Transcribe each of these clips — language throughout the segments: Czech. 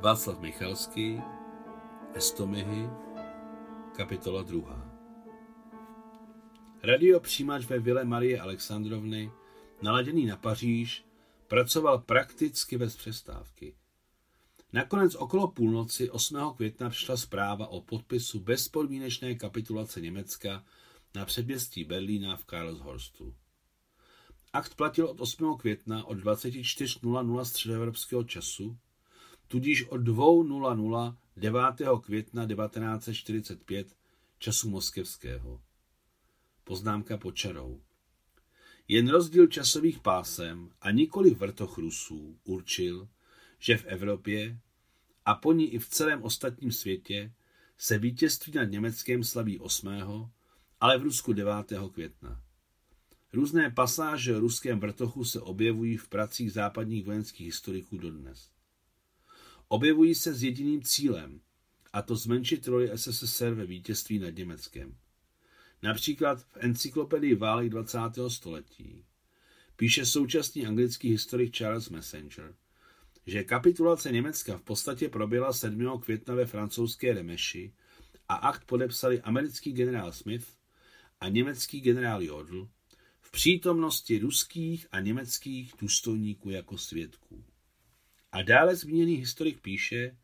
Václav Michalský, Estomihy, kapitola 2. Radio přijímač ve vile Marie Alexandrovny, naladěný na Paříž, pracoval prakticky bez přestávky. Nakonec okolo půlnoci 8. května přišla zpráva o podpisu bezpodmínečné kapitulace Německa na předměstí Berlína v Karlshorstu. Akt platil od 8. května od 24.00 středoevropského času, tudíž od 2.00 9. května 1945 času moskevského. Poznámka pod čarou. Jen rozdíl časových pásem a nikoli vrtoch Rusů určil, že v Evropě a po ní i v celém ostatním světě se vítězství nad Německém slaví 8. ale v Rusku 9. května. Různé pasáže o ruském vrtochu se objevují v pracích západních vojenských historiků dodnes. Objevují se s jediným cílem, a to zmenšit roli SSSR ve vítězství nad Německem. Například v encyklopedii válek 20. století píše současný anglický historik Charles Messenger, že kapitulace Německa v podstatě proběhla 7. května ve francouzské Remeši a akt podepsali americký generál Smith a německý generál Jodl v přítomnosti ruských a německých důstojníků jako svědků. A dále zmíněný historik píše,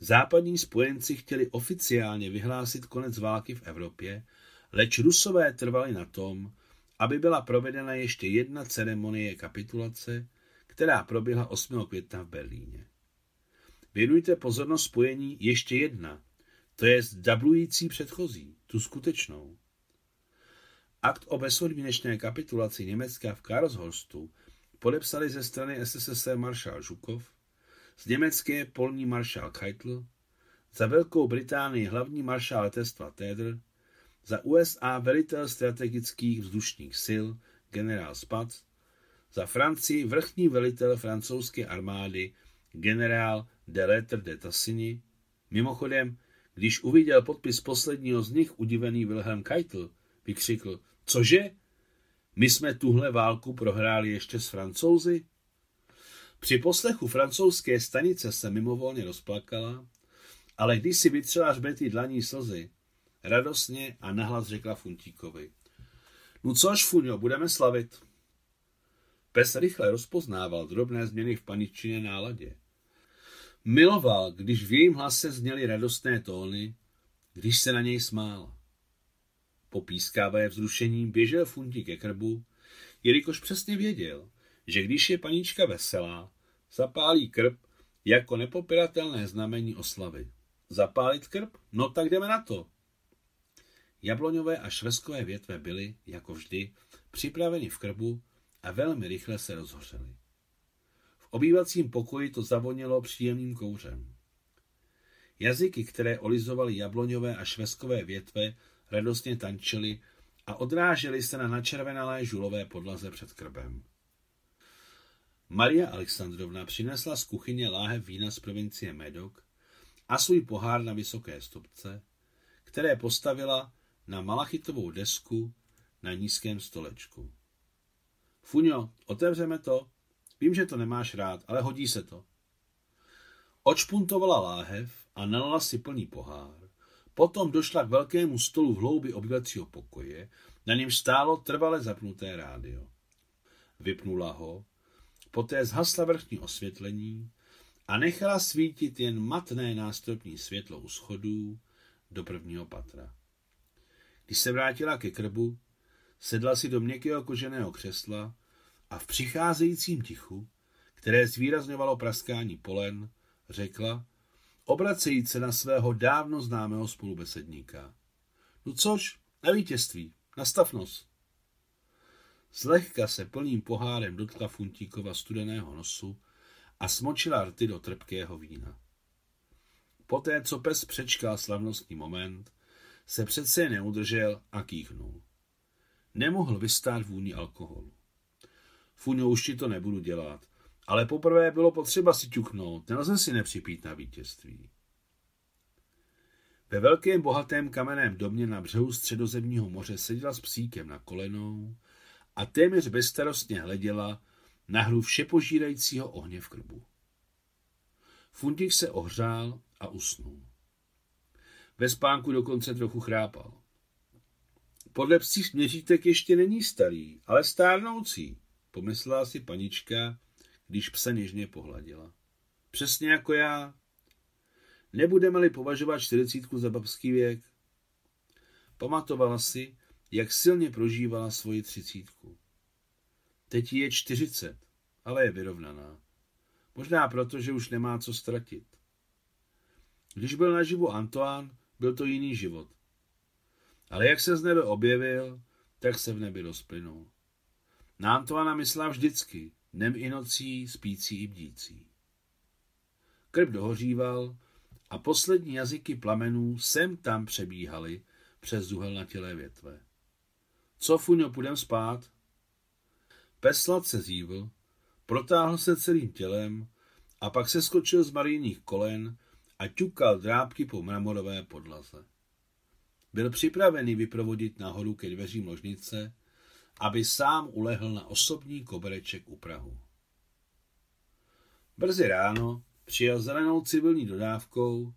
západní spojenci chtěli oficiálně vyhlásit konec války v Evropě, leč Rusové trvali na tom, aby byla provedena ještě jedna ceremonie kapitulace, která proběhla 8. května v Berlíně. Věnujte pozornost spojení ještě jedna, to je zdablující předchozí, tu skutečnou. Akt o bezpodmínečné kapitulaci Německa v Karlshorstu podepsali ze strany SSSR maršál Žukov, z německé polní maršál Keitel, za Velkou Británii hlavní maršál letectva Tedr, za USA velitel strategických vzdušních sil generál Spatz, za Francii vrchní velitel francouzské armády generál de Lettre de Tassini. Mimochodem, když uviděl podpis posledního z nich, udivený Wilhelm Keitel, vykřikl, cože? My jsme tuhle válku prohráli ještě s francouzi? Při poslechu francouzské stanice se mimovolně rozplakala, ale když si vytřela hřbety dlaní slzy, radostně a nahlas řekla Funtíkovi. No což, Funio, budeme slavit. Pes rychle rozpoznával drobné změny v paniččině náladě. Miloval, když v jejím hlase zněly radostné tóny, když se na něj smála. Po pískávé vzrušení běžel Funtík ke krbu, jelikož přesně věděl, že když je panička veselá, zapálí krb jako nepopiratelné znamení oslavy. Zapálit krb? No tak jdeme na to. Jabloňové a šveskové větve byly, jako vždy, připraveny v krbu a velmi rychle se rozhořely. V obývacím pokoji to zavonilo příjemným kouřem. Jazyky, které olizovaly jabloňové a šveskové větve, radostně tančily a odrážely se na načervenalé žulové podlaze před krbem. Maria Alexandrovna přinesla z kuchyně láhev vína z provincie Medok a svůj pohár na vysoké stopce, které postavila na malachitovou desku na nízkém stolečku. Fuňo, otevřeme to. Vím, že to nemáš rád, ale hodí se to. Očpuntovala láhev a nalala si plný pohár. Potom došla k velkému stolu v hloubi obyvacího pokoje, na něm stálo trvale zapnuté rádio. Vypnula ho, poté zhasla vrchní osvětlení a nechala svítit jen matné nástropní světlo u schodů do prvního patra. Když se vrátila ke krbu, sedla si do měkkého koženého křesla a v přicházejícím tichu, které zvýrazňovalo praskání polen, řekla, obracejíc se na svého dávno známého spolubesedníka. No což, na vítězství, na stavnost. Zlehka se plným pohárem dotkla Funtíkova studeného nosu a smočila rty do trpkého vína. Poté, co pes přečkal slavnostní moment, se přece neudržel a kýchnul. Nemohl vystát vůni alkoholu. Fuňo, už ti to nebudu dělat, ale poprvé bylo potřeba si ťuknout, nelze si nepřipít na vítězství. Ve velkém bohatém kamenném domě na břehu středozemního moře seděla s psíkem na kolenou a téměř bezstarostně hleděla na hru všepožírajícího ohně v krbu. Fundík se ohřál a usnul. Ve spánku dokonce trochu chrápal. Podle psích měřítek ještě není starý, ale stárnoucí, pomyslela si panička, když psa něžně pohladila. Přesně jako já. Nebudeme-li považovat čtyřicítku za babský věk? Pamatovala si, jak silně prožívala svoji třicítku. Teď je čtyřicet, ale je vyrovnaná. Možná proto, že už nemá co ztratit. Když byl naživu Antoine, byl to jiný život. Ale jak se z nebe objevil, tak se v nebi rozplynul. Na Antoana myslela vždycky, dnem i nocí, spící i bdící. Krb dohoříval a poslední jazyky plamenů sem tam přebíhaly přes zuhelnatělé větve. Co, Fuňo, půjdem spát? Pes se zívl, protáhl se celým tělem a pak se skočil z marijních kolen a ťukal drápky po mramorové podlaze. Byl připravený vyprovodit nahoru ke dveřím ložnice, aby sám ulehl na osobní kobereček u Prahu. Brzy ráno přijel zelenou civilní dodávkou,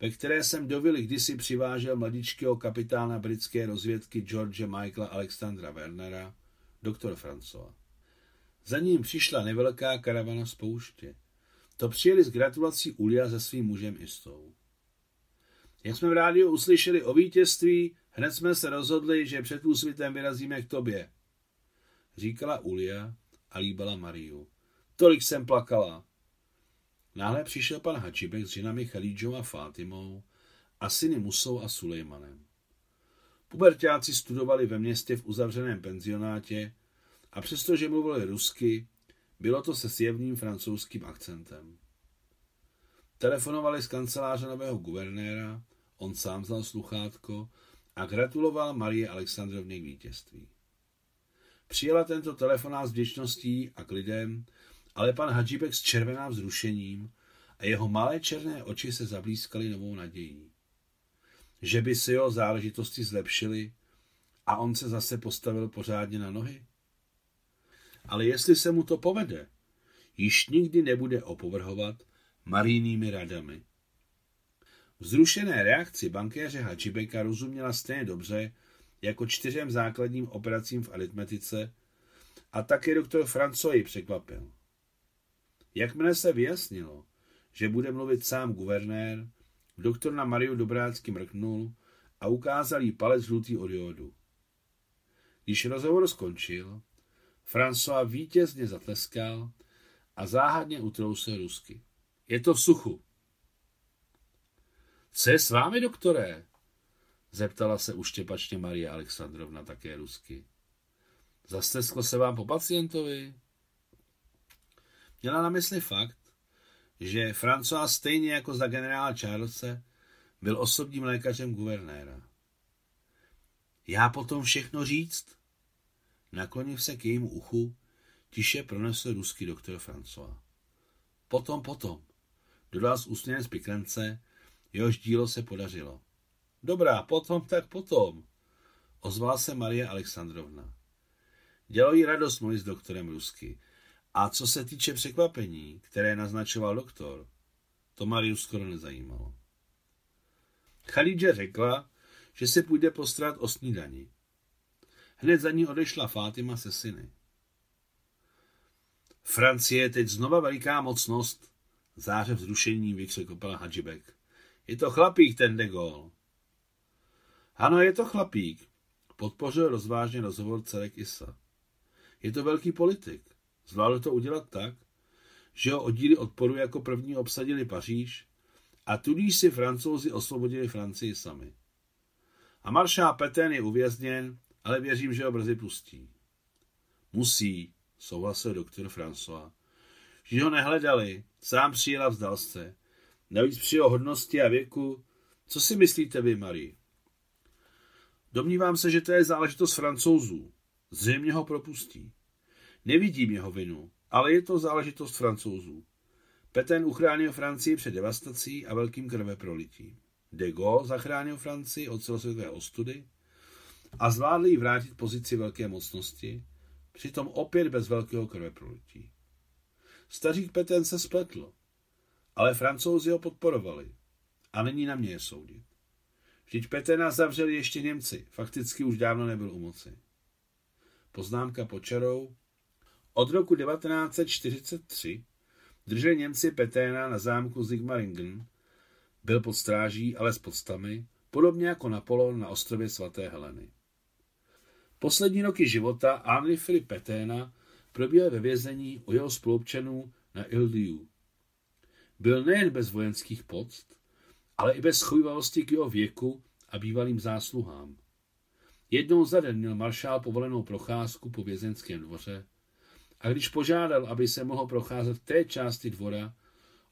ve které jsem do vily kdysi přivážel mladičkého kapitána britské rozvědky George Michaela Alexandra Wernera, doktor François. Za ním přišla nevelká karavana z pouště. To přijeli s gratulací Ulia se svým mužem Istou. Jak jsme v rádiu uslyšeli o vítězství, hned jsme se rozhodli, že před úsvitem vyrazíme k tobě. Říkala Ulia a líbala Mariu. Tolik jsem plakala. Náhle přišel pan Hačibek s ženami Chalídžou a Fátimou a syny Musou a Sulejmanem. Pubertáci studovali ve městě v uzavřeném penzionátě a přestože mluvili rusky, bylo to se sjevným francouzským akcentem. Telefonovali z kanceláře nového guvernéra, on sám vzal sluchátko a gratuloval Marie Alexandrovně k vítězství. Přijela tento telefonát s vděčností a klidem, ale pan Hadžibek s červená vzrušením a jeho malé černé oči se zablízkaly novou nadějí. Že by se jeho záležitosti zlepšily a on se zase postavil pořádně na nohy? Ale jestli se mu to povede, již nikdy nebude opovrhovat marijnými radami. Vzrušené reakci bankéře Hadžibeka rozuměla stejně dobře jako čtyřem základním operacím v aritmetice a také doktor Francoji překvapil. Jakmile se vyjasnilo, že bude mluvit sám guvernér, doktor na Mariu Dobrácky mrknul a ukázal jí palec žlutý od jodu. Když rozhovor skončil, François vítězně zatleskal a záhadně utrousil rusky. Je to v suchu. Co je s vámi, doktore? Zeptala se uštěpačně Marie Alexandrovna také rusky. Zastesklo se vám po pacientovi? Měla na mysli fakt, že François stejně jako za generála Charlesa byl osobním lékařem guvernéra. Já potom všechno říct? Nakloniv se k jejímu uchu, tiše pronesl ruský doktor François. Potom, potom, dodal s úsměvem z pikance, jehož dílo se podařilo. Dobrá, potom, tak potom, ozvala se Marie Alexandrovna. Dělo jí radost mluvit s doktorem rusky. A co se týče překvapení, které naznačoval doktor, to Mariu skoro nezajímalo. Chalídže řekla, že se půjde postrat o snídani. Hned za ní odešla Fátima se syny. Francie je teď znova veliká mocnost, záře vzrušení vykřekl pan Hadžibek. Je to chlapík ten de Gaulle. Ano, je to chlapík, podpořil rozvážně rozhovor Cerek Isa. Je to velký politik. Zvládl to udělat tak, že ho oddíly odporu jako první obsadili Paříž a tudíž si francouzi osvobodili Francii sami. A maršál Petain je uvězněn ale věřím, že ho brzy pustí. Musí, souhlasil doktor François. Že ho nehledali, sám přijela vzdal se. Navíc při jeho hodnosti a věku. Co si myslíte vy, Marie? Domnívám se, že to je záležitost francouzů. Zřejmě ho propustí. Nevidím jeho vinu, ale je to záležitost francouzů. Petain uchránil Francii před devastací a velkým krveprolitím. De Gaulle zachránil Francii od celosvětové ostudy a zvládli jí vrátit pozici velké mocnosti, přitom opět bez velkého krveprolití. Stařík Peten se spletl, Ale francouzi ho podporovali. A není na mě je soudit. Vždyť Petena zavřeli ještě Němci, fakticky už dávno nebyl u moci. Poznámka počarou. Od roku 1943 drželi Němci Peténa na zámku Sigmaringen, byl pod stráží, ale s podstami, podobně jako Napoleon na ostrově svaté Heleny. Poslední roky života Henri Philippe Peténa probíhal ve vězení u jeho spolupčanů na Ildiu. Byl nejen bez vojenských poct, ale i bez chojvavosti k jeho věku a bývalým zásluhám. Jednou za den měl maršál povolenou procházku po vězenském dvoře a když požádal, aby se mohl procházet v té části dvora,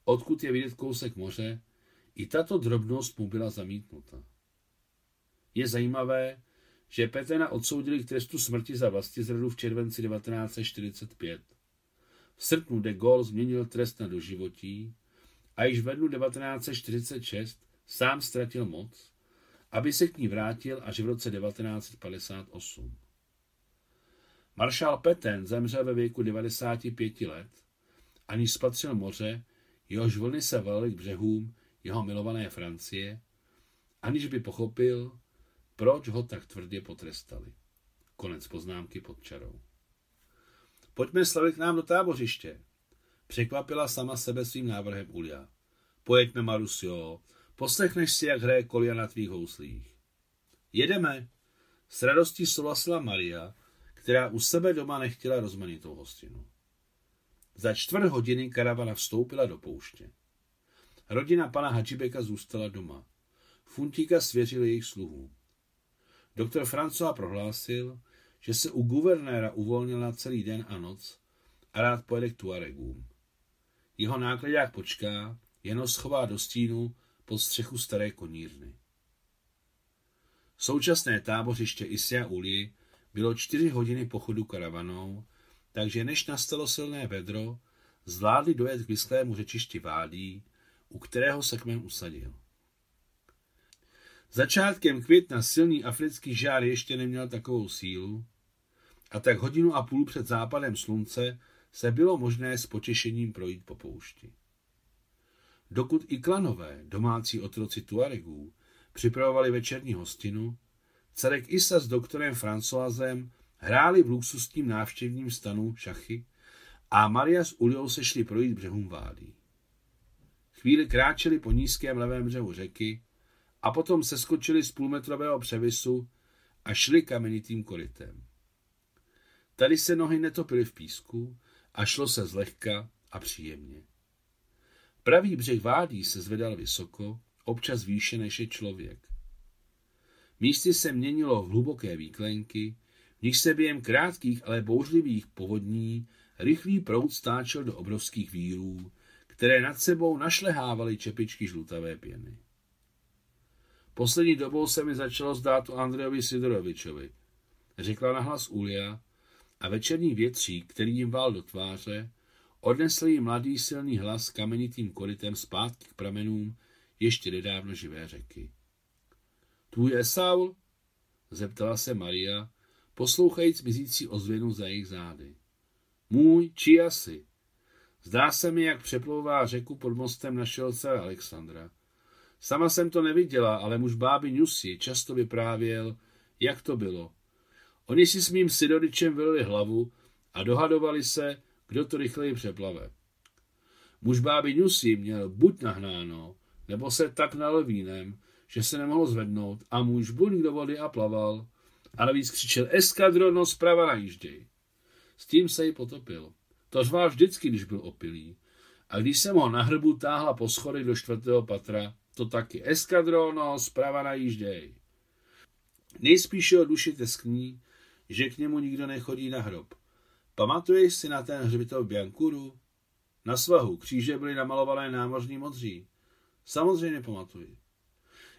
odkud je vidět kousek moře, i tato drobnost mu byla zamítnuta. Je zajímavé, že Petena odsoudili k trestu smrti za vlastizradu v červenci 1945. V srpnu de Gaulle změnil trest na doživotí a již v lednu 1946 sám ztratil moc, aby se k ní vrátil až v roce 1958. Maršál Peten zemřel ve věku 95 let, aniž spatřil moře, jehož vlny se valily k břehům jeho milované Francie, aniž by pochopil, proč ho tak tvrdě potrestali. Konec poznámky pod čarou. Pojďme slavit k nám do tábořiště. Překvapila sama sebe svým návrhem Ulia. Pojeďme, Marusio, poslechneš si, jak hraje Kolia na tvých houslích. Jedeme. S radostí souhlasila Maria, která u sebe doma nechtěla rozmanitou hostinu. Za čtvrt hodiny karavana vstoupila do pouště. Rodina pana Hadžibeka zůstala doma. Funtíka svěřil jejich sluhům. Doktor François prohlásil, že se u guvernéra uvolnil na celý den a noc a rád pojede k Tuaregům. Jeho nákladák počká, jen schová do stínu pod střechu staré konírny. Současné tábořiště Isia Uli bylo čtyři hodiny pochodu karavanou, takže než nastalo silné vedro, zvládli dojet k vyschlému řečišti Vádí, u kterého se kmen usadil. Začátkem května silný africký žár ještě neměl takovou sílu a tak hodinu a půl před západem slunce se bylo možné s potěšením projít po poušti. Dokud i klanové, domácí otroci Tuaregů, připravovali večerní hostinu, Cerek Isa s doktorem Francoisem hráli v luxusním návštěvním stanu šachy a Maria s Uliou se šli projít břehům vádí. Chvíli kráčeli po nízkém levém břehu řeky a potom seskočili z půlmetrového převisu a šli kamenitým korytem. Tady se nohy netopily v písku a šlo se zlehka a příjemně. Pravý břeh vádí se zvedal vysoko, občas výše než je člověk. Místy se měnilo v hluboké výklenky, v nich se během krátkých, ale bouřlivých povodní rychlý proud stáčel do obrovských vírů, které nad sebou našlehávaly čepičky žlutavé pěny. Poslední dobou se mi začalo zdát o Andrejovi Sidorovičovi, řekla nahlas Ulia a večerní větří, který jim vál do tváře, odnesl jí mladý silný hlas kamenitým korytem zpátky k pramenům ještě nedávno živé řeky. Tvůj je Saul? zeptala se Maria, poslouchajíc mizící ozvěnu za jejich zády. Můj či asi? Zdá se mi, jak přeplouvá řeku pod mostem našeho otce Alexandra. Sama jsem to neviděla, ale muž báby Newsy často vyprávěl, jak to bylo. Oni si s mým Sidoričem vylili hlavu a dohadovali se, kdo to rychleji přeplave. Muž báby Newsy měl buď nahnáno, nebo se tak nalil vínem, že se nemohl zvednout a muž buď do vody a plaval a navíc křičel eskadrono zprava najížděj. S tím se jí potopil. To řval vždycky, když byl opilý. A když jsem ho na hrbu táhla po schody do čtvrtého patra, to taky eskadrono, zprava najížděj. Nejspíše o duši teskní, že k němu nikdo nechodí na hrob. Pamatuješ si na ten hřbitov Biankuru? Na svahu kříže byly namalované námořní modří. Samozřejmě pamatuji.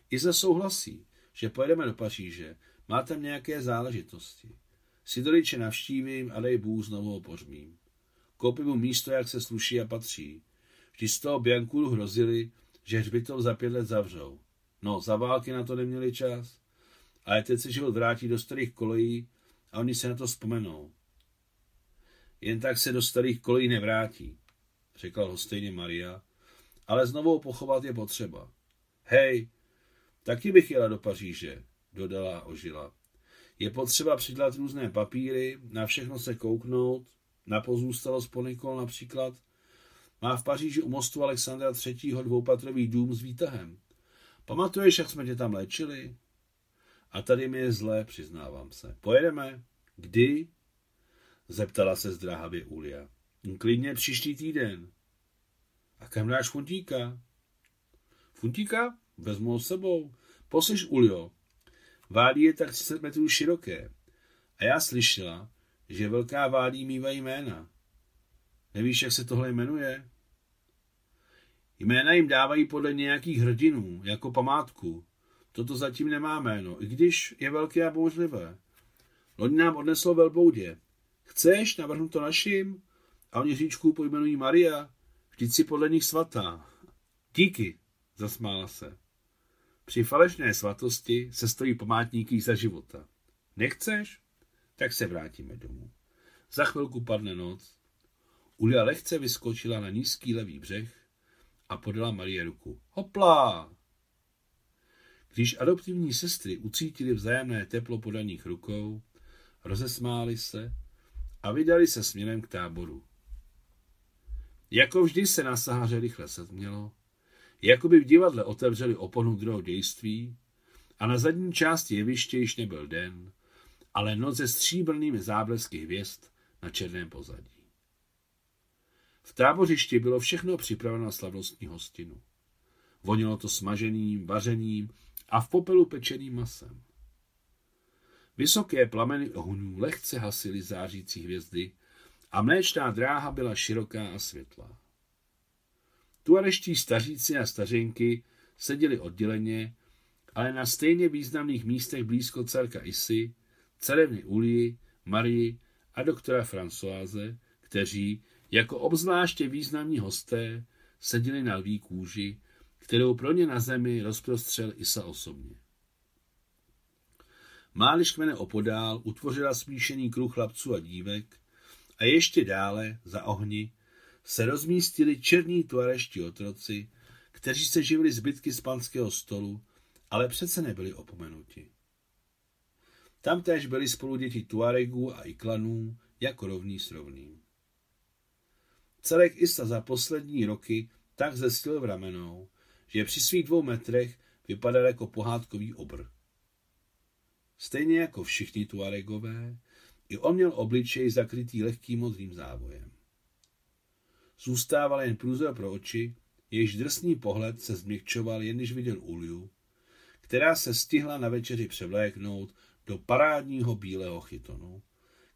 Iza souhlasí, že pojedeme do Paříže, má tam nějaké záležitosti. Sidoriče navštívím a dej Bůh znovu ho pořmím. Koupím mu místo, jak se sluší a patří. Vždy z toho Biankuru hrozili, že hřbitov za pět let zavřou. No, za války na to neměli čas. Ale teď se život vrátí do starých kolejí a oni se na to vzpomenou. Jen tak se do starých kolejí nevrátí, řekla ho stejně Maria ale znovu pochovat je potřeba. Hej, taky bych jela do Paříže, dodala ožila. Je potřeba přidělat různé papíry, na všechno se kouknout, na pozůstalost Ponikol například. Má v Paříži u mostu Alexandra III. dvoupatrový dům s výtahem. Pamatuješ, jak jsme tě tam léčili? A tady mi je zlé, přiznávám se. Pojedeme? Kdy? Zeptala se zdráhavě Ulia. Klidně příští týden. A kam dáš funtíka? Funtíka? Vezmu ho sebou. Poslyš, Ulio, vádí je tak 30 metrů široké. A já slyšela, že velká vádí mývají jména. Nevíš, jak se tohle jmenuje? Jména jim dávají podle nějakých hrdinů, jako památku. Toto zatím nemá jméno, i když je velké a bouřlivé. Loni nám odneslo velboudě. Chceš navrhnout to našim? A oni říčku pojmenují Maria. Vždyť si podle nich svatá. Díky, zasmála se. Při falešné svatosti se stojí památníky za života. Nechceš? Tak se vrátíme domů. Za chvilku padne noc. Ulia lehce vyskočila na nízký levý břeh a podala Marie ruku. Hopla! Když adoptivní sestry ucítili vzájemné teplo podaných rukou, rozesmáli se a vydali se směrem k táboru. Jako vždy se na Sahaře rychle setmělo, jako by v divadle otevřeli oponu druhého dějství a na zadní části jeviště již nebyl den, ale noc se stříbrnými záblesky hvězd na černém pozadí. V tábořišti bylo všechno připraveno na slavnostní hostinu. Vonilo to smaženým, vařeným a v popelu pečeným masem. Vysoké plameny ohňů lehce hasily zářící hvězdy a mléčná dráha byla široká a světlá. Tuareští staříci a stařenky seděli odděleně, ale na stejně významných místech blízko dcerka Isy, cerevny Ulii, Marii a doktora Françoise, kteří, jako obzvláště významní hosté, seděli na lví kůži, kterou pro ně na zemi rozprostřel Isa osobně. Máliš kmene opodál utvořila smíšený kruh chlapců a dívek a ještě dále, za ohni, se rozmístili černí tuareští otroci, kteří se živili zbytky z panského stolu, ale přece nebyli opomenuti. Tam též byli spolu děti Tuaregů a Iklanů jako rovný s rovným. Celek Isa za poslední roky tak zestil v ramenou, že při svých dvou metrech vypadal jako pohádkový obr. Stejně jako všichni Tuaregové, i on měl obličej zakrytý lehkým modrým závojem. Zůstával jen průzor pro oči, jejíž drsný pohled se změkčoval, jen když viděl Uliu, která se stihla na večeři převléknout do parádního bílého chytonu,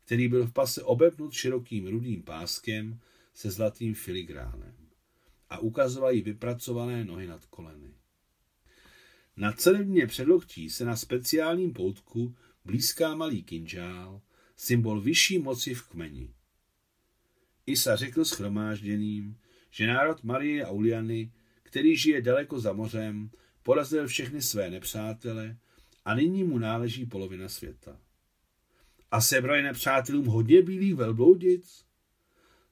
který byl v pase obepnut širokým rudým páskem se zlatým filigránem a ukazoval jí vypracované nohy nad koleny. Na celebně předloktí se na speciálním poutku blízká malý kinžál, symbol vyšší moci v kmeni. Isa řekl schromážděným, že národ Marie a Uliany, který žije daleko za mořem, porazil všechny své nepřátele a nyní mu náleží polovina světa. A sebral nepřátelům hodně bílých velbloudic?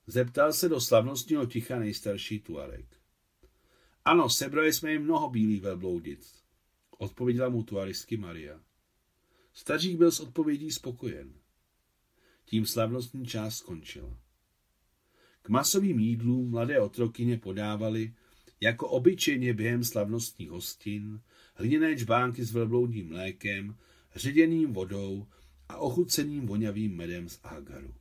Zeptal se do slavnostního ticha nejstarší Tuareg. Ano, sebrali jsme jim mnoho bílých velbloudic, odpověděla mu tuarisky Maria. Stařík byl s odpovědí spokojen. Tím slavnostní část skončila. K masovým jídlům mladé otrokyně podávali, jako obyčejně během slavnostních hostin, hliněné čbánky s velbloudním mlékem, ředěným vodou a ochuceným voňavým medem z Agaru.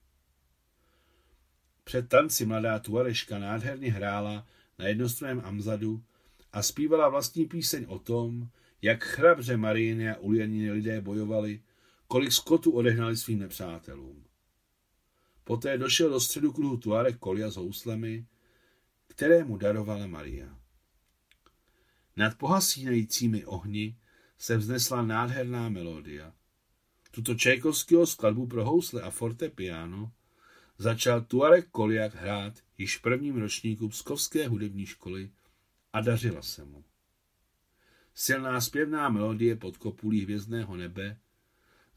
Před tanci mladá tuareška nádherně hrála na jednostranném amzadu a zpívala vlastní píseň o tom, jak chrabře Marijiny a Ulianiny lidé bojovali, kolik skotu odehnali svým nepřátelům. Poté došel do středu kruhu Tuarek Kolia s houslemi, které mu darovala Maria. Nad pohasínajícími ohni se vznesla nádherná melodia. Tuto čajkovského skladbu pro housle a fortepiano začal Tuarek Koliak hrát již v prvním ročníku Pskovské hudební školy a dařila se mu. Silná zpěvná melodie pod kopulí hvězdného nebe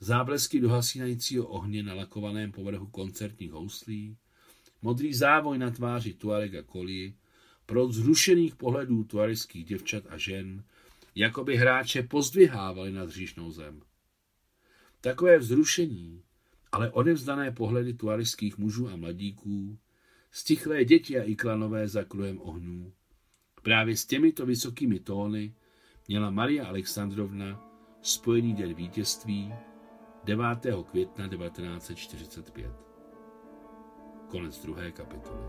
záblesky dohasínajícího ohně na lakovaném povrchu koncertních houslí, modrý závoj na tváři Tuarega Kolí, pro zrušených pohledů tuariských děvčat a žen, jako by hráče pozdvihávali nad říšnou zem. Takové vzrušení, ale odevzdané pohledy tuariských mužů a mladíků, stichlé děti a iklanové za kruhem ohňů, právě s těmito vysokými tóny měla Maria Alexandrovna spojený den vítězství 9. května 1945. Konec druhé kapitoly.